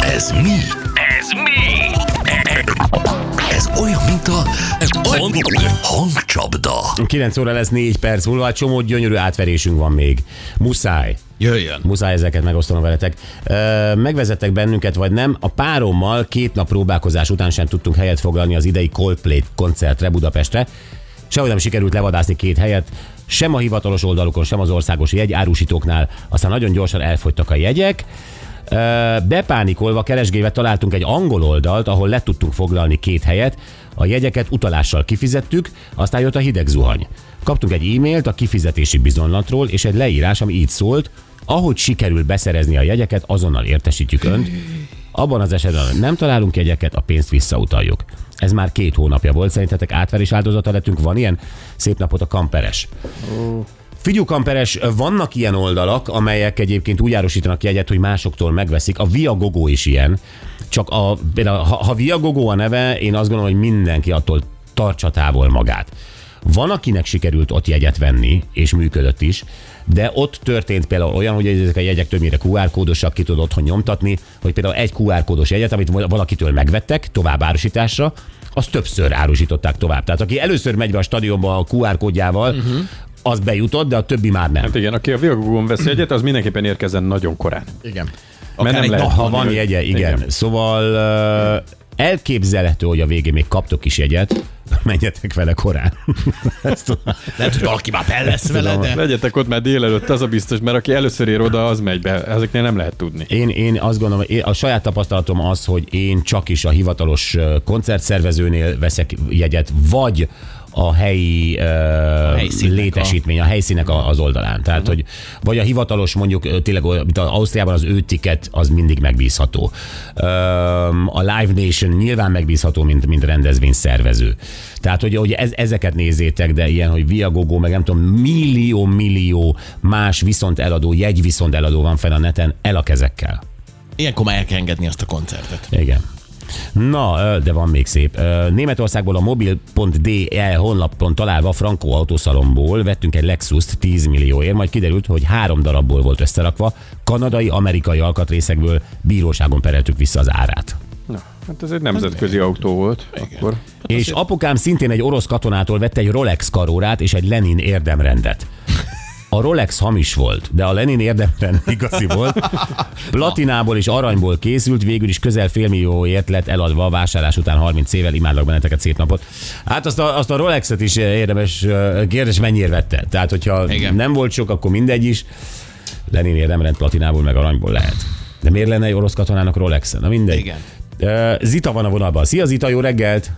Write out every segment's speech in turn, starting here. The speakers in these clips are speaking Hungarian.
Ez mi? Ez mi? Ez olyan, mint a hangcsapda. 9 óra lesz 4 perc múlva, csomó gyönyörű átverésünk van még. Muszáj. Jöjjön. Muszáj ezeket megosztanom veletek. Ö, megvezettek bennünket, vagy nem? A párommal két nap próbálkozás után sem tudtunk helyet foglalni az idei Coldplay koncertre Budapestre. Sehogy nem sikerült levadászni két helyet, sem a hivatalos oldalukon, sem az országos jegyárusítóknál. Aztán nagyon gyorsan elfogytak a jegyek. Bepánikolva keresgélve találtunk egy angol oldalt, ahol le tudtunk foglalni két helyet. A jegyeket utalással kifizettük, aztán jött a hideg zuhany. Kaptunk egy e-mailt a kifizetési bizonylatról, és egy leírás, ami így szólt, ahogy sikerül beszerezni a jegyeket, azonnal értesítjük önt. Abban az esetben, nem találunk jegyeket, a pénzt visszautaljuk. Ez már két hónapja volt, szerintetek átverés áldozata lettünk, van ilyen? Szép napot a kamperes. Figyú Kamperes, vannak ilyen oldalak, amelyek egyébként úgy árusítanak jegyet, hogy másoktól megveszik. A Viagogo is ilyen. Csak a, ha, ha Viagogo a neve, én azt gondolom, hogy mindenki attól tartsa távol magát. Van, akinek sikerült ott jegyet venni, és működött is, de ott történt például olyan, hogy ezek a jegyek többnyire QR kódosak, ki tudod otthon nyomtatni, hogy például egy QR kódos jegyet, amit valakitől megvettek tovább árusításra, azt többször árusították tovább. Tehát aki először megy be a stadionba a QR kódjával, uh-huh. az bejutott, de a többi már nem. Hát igen, aki a Viagogon vesz egyet, az mindenképpen érkezzen nagyon korán. Igen. Mert nem egy lehet Ha van jegye, igen. igen. Igen. Szóval uh, elképzelhető, hogy a végén még kaptok is jegyet, menjetek vele korán. Ezt tudom. Lehet, hogy valaki már be lesz vele, de... Legyetek ott már délelőtt, az a biztos, mert aki először ér oda, az megy be. Ezeknél nem lehet tudni. Én, én azt gondolom, én, a saját tapasztalatom az, hogy én csak is a hivatalos koncertszervezőnél veszek jegyet, vagy a helyi helyszínnek létesítmény, a, a helyszínek a, az oldalán. Tehát, uh-huh. hogy vagy a hivatalos, mondjuk tényleg, mint az Ausztriában az ő ticket, az mindig megbízható. A Live Nation nyilván megbízható, mint, mint rendezvény szervező. Tehát, hogy, hogy ez, ezeket nézzétek, de ilyen, hogy Viagogo, meg nem tudom, millió-millió más viszont eladó, jegy viszont eladó van fenn a neten, el a kezekkel. Ilyenkor már el kell engedni azt a koncertet. Igen. Na, de van még szép. Németországból a mobil.de honlapon találva Franco autószalomból vettünk egy Lexus-t 10 millióért, majd kiderült, hogy három darabból volt összerakva, kanadai, amerikai alkatrészekből bíróságon pereltük vissza az árát. Na, hát ez egy nemzetközi autó volt. Akkor És apukám szintén egy orosz katonától vette egy Rolex karórát és egy Lenin érdemrendet. A Rolex hamis volt, de a Lenin érdemrend igazi volt. Platinából és aranyból készült, végül is közel félmillióért lett eladva a vásárlás után 30 évvel. Imádlak benneteket, szép napot. Hát azt a, azt a Rolexet is érdemes, ö, kérdés mennyire vette. Tehát, hogyha Igen. Nem volt sok, akkor mindegy is. Lenin érdemrend platinából meg aranyból lehet. De miért lenne egy orosz katonának Rolex? Na mindegy. Igen. Ö, Zita van a vonalban. Szia Zita, jó reggelt!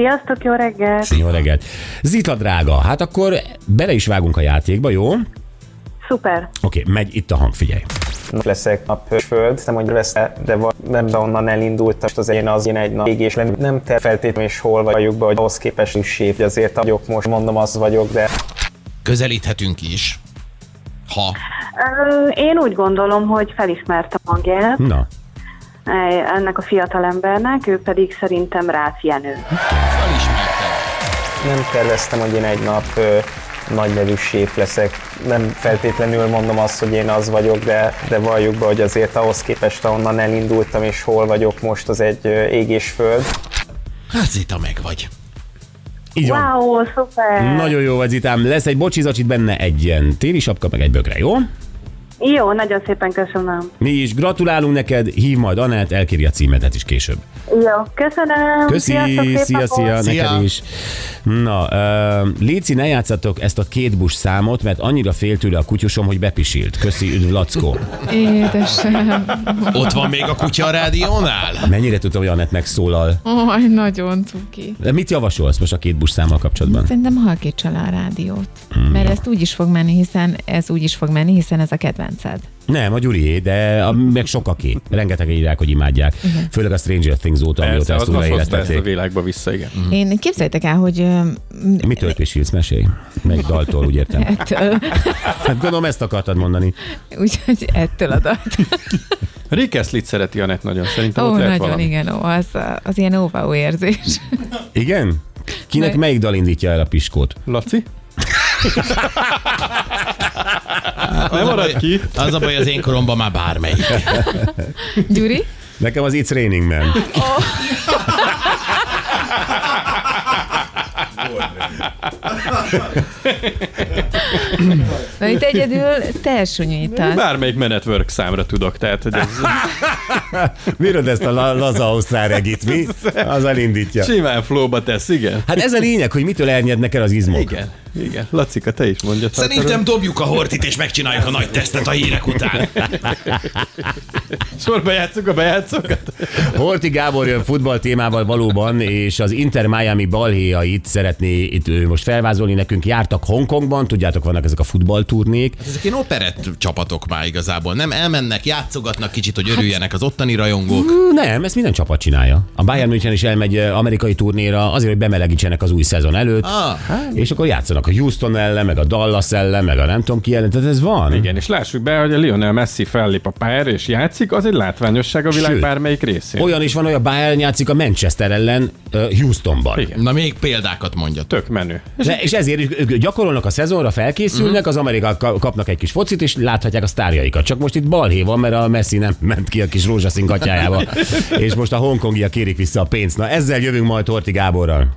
Sziasztok, jó reggelt! Jó reggelt. Zita drága, hát akkor bele is vágunk a játékba, jó? Oké, Szuper! megy itt a hang, figyelj. leszek a föld, nem hogy lesz, de van, nem de onnan elindult, most az én az én egy nap és nem, nem te feltétlenül is hol vagyok be, hogy ahhoz képest is hogy azért vagyok most, mondom az vagyok, de Közelíthetünk is. Ha. Én úgy gondolom, hogy felismertem hangját Na, ennek a fiatal embernek, ő pedig szerintem Rácz Jenő. Nem terveztem, hogy én egy nap ö, nagy nevű séf leszek. Nem feltétlenül mondom azt, hogy én az vagyok, de, de valljuk be, hogy azért ahhoz képest, ahonnan elindultam és hol vagyok most, az egy ö, ég és föld. Hát Zita meg vagy. így van. Wow, szuper! Nagyon jó vagy, Zitám. Lesz egy bocsizacsit benne egy ilyen téli sapka, meg egy bögre, jó? Jó, nagyon szépen köszönöm. Mi is gratulálunk neked, hív majd Anett, elkéri a címedet is később. Jó, köszönöm! Köszi, szia, szia, Szia. neked is. Na, uh, Léci, ne játszatok ezt a két bus számot, mert annyira fél tőle a kutyusom, hogy bepisilt. Köszi, üdv, Lackó. Édesem, Ott van még a kutya a rádiónál? Mennyire tudtam, hogy Anett megszólal. oj, nagyon cuki. De mit javasolsz most a két bus számmal kapcsolatban? Szerintem halkítsa le a rádiót. Mert ezt úgy is fog menni, hiszen ez úgy is fog menni, hiszen ez a kedvenced. Nem, a Gyurié, de a, meg sokaké. Rengeteg írják, hogy imádják. Főleg a Stranger Things óta, amióta ezt az, az hozta ezt a világba vissza, igen. Én képzeljétek el, hogy ö, Mitől pisülsz, mesélj? Melyik daltól, úgy értem. ettől, Hát gondolom ezt akartad mondani. úgyhogy ettől a dalt. Rick Astley-t szereti Anett nagyon, szerintem Ó, ott lehet nagyon, valami. igen, ó, az, az ilyen óvaó érzés. Igen? Kinek Ne- melyik dal indítja el a piskót? Laci? Nem baj, ki. az a baj, az én koromban már bármelyik. Gyuri? Nekem az It's Raining Man. Na itt egyedül te sunyítasz. Bármelyik Men at Work számra tudok, tehát hogy ez Bírod ezt a la- laza ausztrál regit, mi? Az elindítja. simán flowba tesz, igen. Hát ez a lényeg, hogy mitől ernyednek el az izmok. Igen, igen. Lacika, te is mondja. Szerintem dobjuk a hortit, és megcsináljuk a nagy tesztet a hírek után. Sorba játszunk a bejátszókat? Horti Gábor jön futball témával valóban, és az Inter Miami balhéjait szeretné itt ő most felvázolni nekünk. Jártak Hongkongban, tudjátok, vannak ezek a futballturnék. Ezek ilyen operett csapatok már igazából. Nem elmennek, játszogatnak kicsit, hogy örüljenek az ottani rajongók. Nem, ezt minden csapat csinálja. A Bayern München is elmegy amerikai turnéra azért, hogy bemelegítsenek az új szezon előtt, Ah, és akkor játszanak a Houston ellen, meg a Dallas ellen, meg a nem tudom ki ellen, tehát ez van. Igen, és lássuk be, hogy a Lionel Messi fellép a pályára és játszik, az egy látványosság a világ Sőt, bármelyik részén. Olyan is van, hogy a Bayern játszik a Manchester ellen Houstonban. Igen. na még példákat mondja. Tök menő. De, és ezért is gyakorolnak a szezonra, felkészülnek, az amerikák ka- kapnak egy kis focit, és láthatják a sztárjaikat. Csak most itt balhé van, mert a Messi nem ment ki a kis rózsaszín gatyájába, és most a hongkongiak kérik vissza a pénzt. Na ezzel jövünk majd Horti Gáborral.